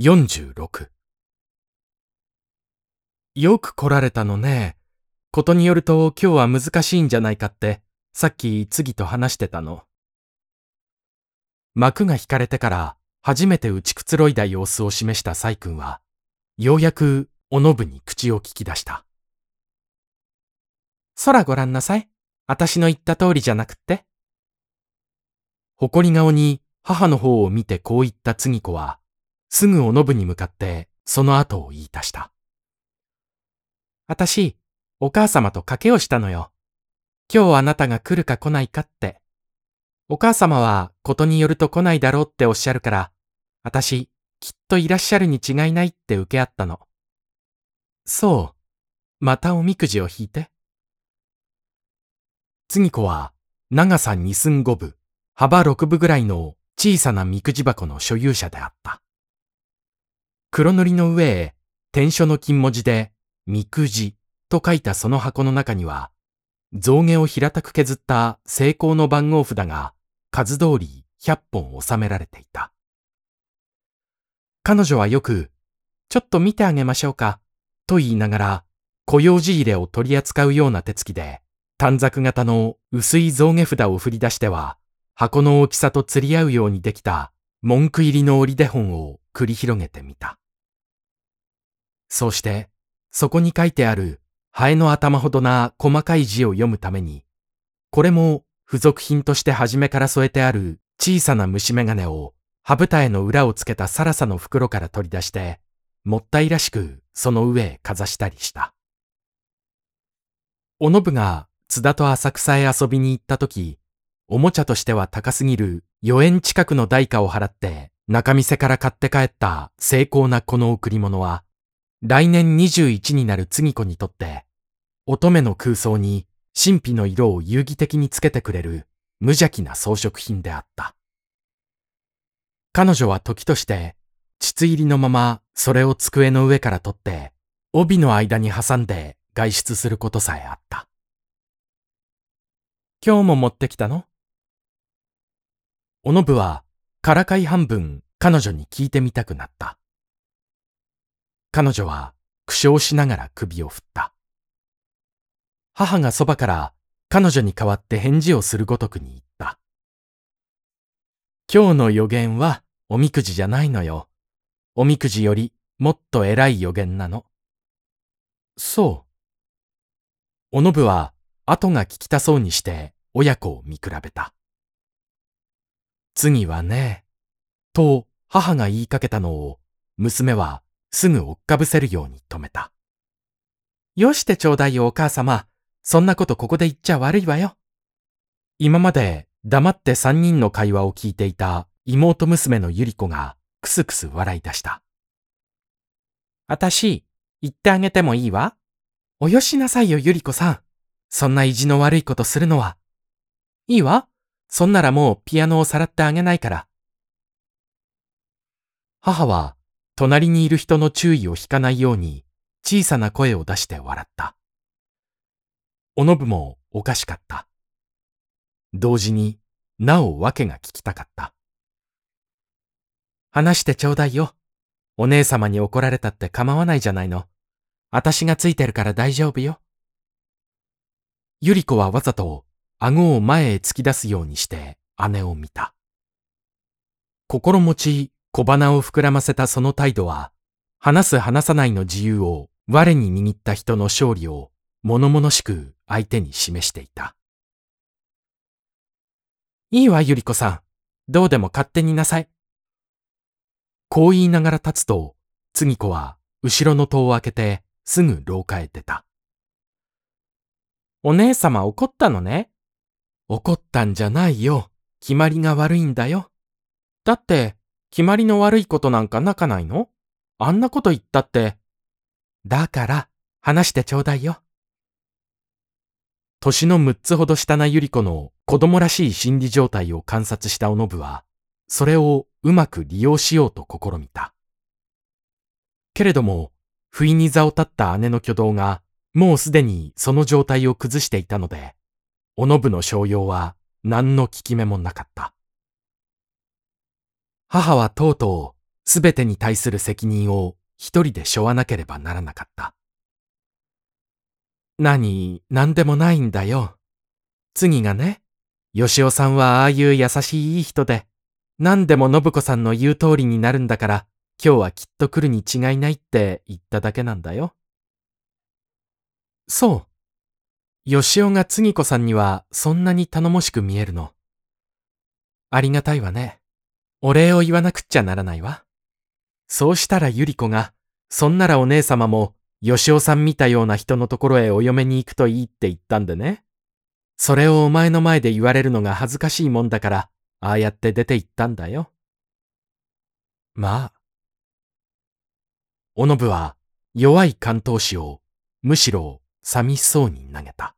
46よく来られたのね。ことによると今日は難しいんじゃないかって、さっき次と話してたの。幕が引かれてから初めて打ちくつろいだ様子を示したサイ君は、ようやくおのぶに口を聞き出した。空ごらんなさい。私の言った通りじゃなくって。誇り顔に母の方を見てこう言った次子は、すぐおのぶに向かってその後を言い足した。私、お母様と賭けをしたのよ。今日あなたが来るか来ないかって。お母様はことによると来ないだろうっておっしゃるから、私、きっといらっしゃるに違いないって受け合ったの。そう。またおみくじを引いて。次子は、長さ二寸五分、幅六分ぐらいの小さなみくじ箱の所有者であった。黒塗りの上へ、天書の金文字で、みくじと書いたその箱の中には、象牙を平たく削った成功の番号札が数通り100本収められていた。彼女はよく、ちょっと見てあげましょうか、と言いながら、雇用仕入れを取り扱うような手つきで、短冊型の薄い象牙札を振り出しては、箱の大きさと釣り合うようにできた文句入りの折り手本を繰り広げてみた。そうして、そこに書いてあるハエの頭ほどな細かい字を読むために、これも付属品として初めから添えてある小さな虫眼鏡を羽二重の裏をつけたサラサの袋から取り出して、もったいらしくその上へかざしたりした。おのぶが津田と浅草へ遊びに行った時、おもちゃとしては高すぎる4円近くの代価を払って中店から買って帰った精巧なこの贈り物は、来年21になる次子にとって、乙女の空想に神秘の色を遊戯的につけてくれる無邪気な装飾品であった。彼女は時として、膣入りのままそれを机の上から取って、帯の間に挟んで外出することさえあった。今日も持ってきたの？おのぶは、からかい半分彼女に聞いてみたくなった。彼女は苦笑しながら首を振った。母がそばから彼女に代わって返事をするごとくに言った。今日の予言はおみくじじゃないのよ。おみくじよりもっと偉い予言なの。そう。おのぶは後が聞きたそうにして親子を見比べた。次はね、と母が言いかけたのを娘はすぐ追っかぶせるように止めた。よしてちょうだいよお母様。そんなことここで言っちゃ悪いわよ。今まで黙って三人の会話を聞いていた妹娘のゆり子がクスクス笑い出した。あたし、言ってあげてもいいわ？およしなさいよゆり子さん。そんな意地の悪いことするのは。いいわ？そんならもうピアノをさらってあげないから。母は隣にいる人の注意を引かないように小さな声を出して笑った。おのぶもおかしかった。同時になお訳が聞きたかった。話してちょうだいよ。お姉様に怒られたって構わないじゃないの。私がついてるから大丈夫よ。ゆり子はわざと顎を前へ突き出すようにして姉を見た。心持ち小鼻を膨らませたその態度は、話す話さないの自由を我に握った人の勝利を物々しく相手に示していた。いいわ、ゆり子さん。どうでも勝手になさい。こう言いながら立つと、次子は後ろの戸を開けてすぐ廊下へ出た。お姉様怒ったのね怒ったんじゃないよ。決まりが悪いんだよ。だって、決まりの悪いことなんかなかないの？あんなこと言ったって。だから、話してちょうだいよ。年の6つほど下なゆり子の子供らしい心理状態を観察したおのぶは、それをうまく利用しようと試みた。けれども、不意に座を立った姉の挙動が、もうすでにその状態を崩していたので、おのぶの商用は何の効き目もなかった。母はとうとう、すべてに対する責任を一人で背負わなければならなかった。何、何でもないんだよ。次がね、吉尾さんはああいう優しいいい人で、何でも信子さんの言う通りになるんだから、今日はきっと来るに違いないって言っただけなんだよ。そう。吉尾が次子さんにはそんなに頼もしく見えるの。ありがたいわね。お礼を言わなくっちゃならないわ。そうしたらゆり子が、そんならお姉様も、吉尾さん見たような人のところへお嫁に行くといいって言ったんでね。それをお前の前で言われるのが恥ずかしいもんだから、ああやって出て行ったんだよ。まあ。おのぶは弱い関東紙をむしろ寂しそうに投げた。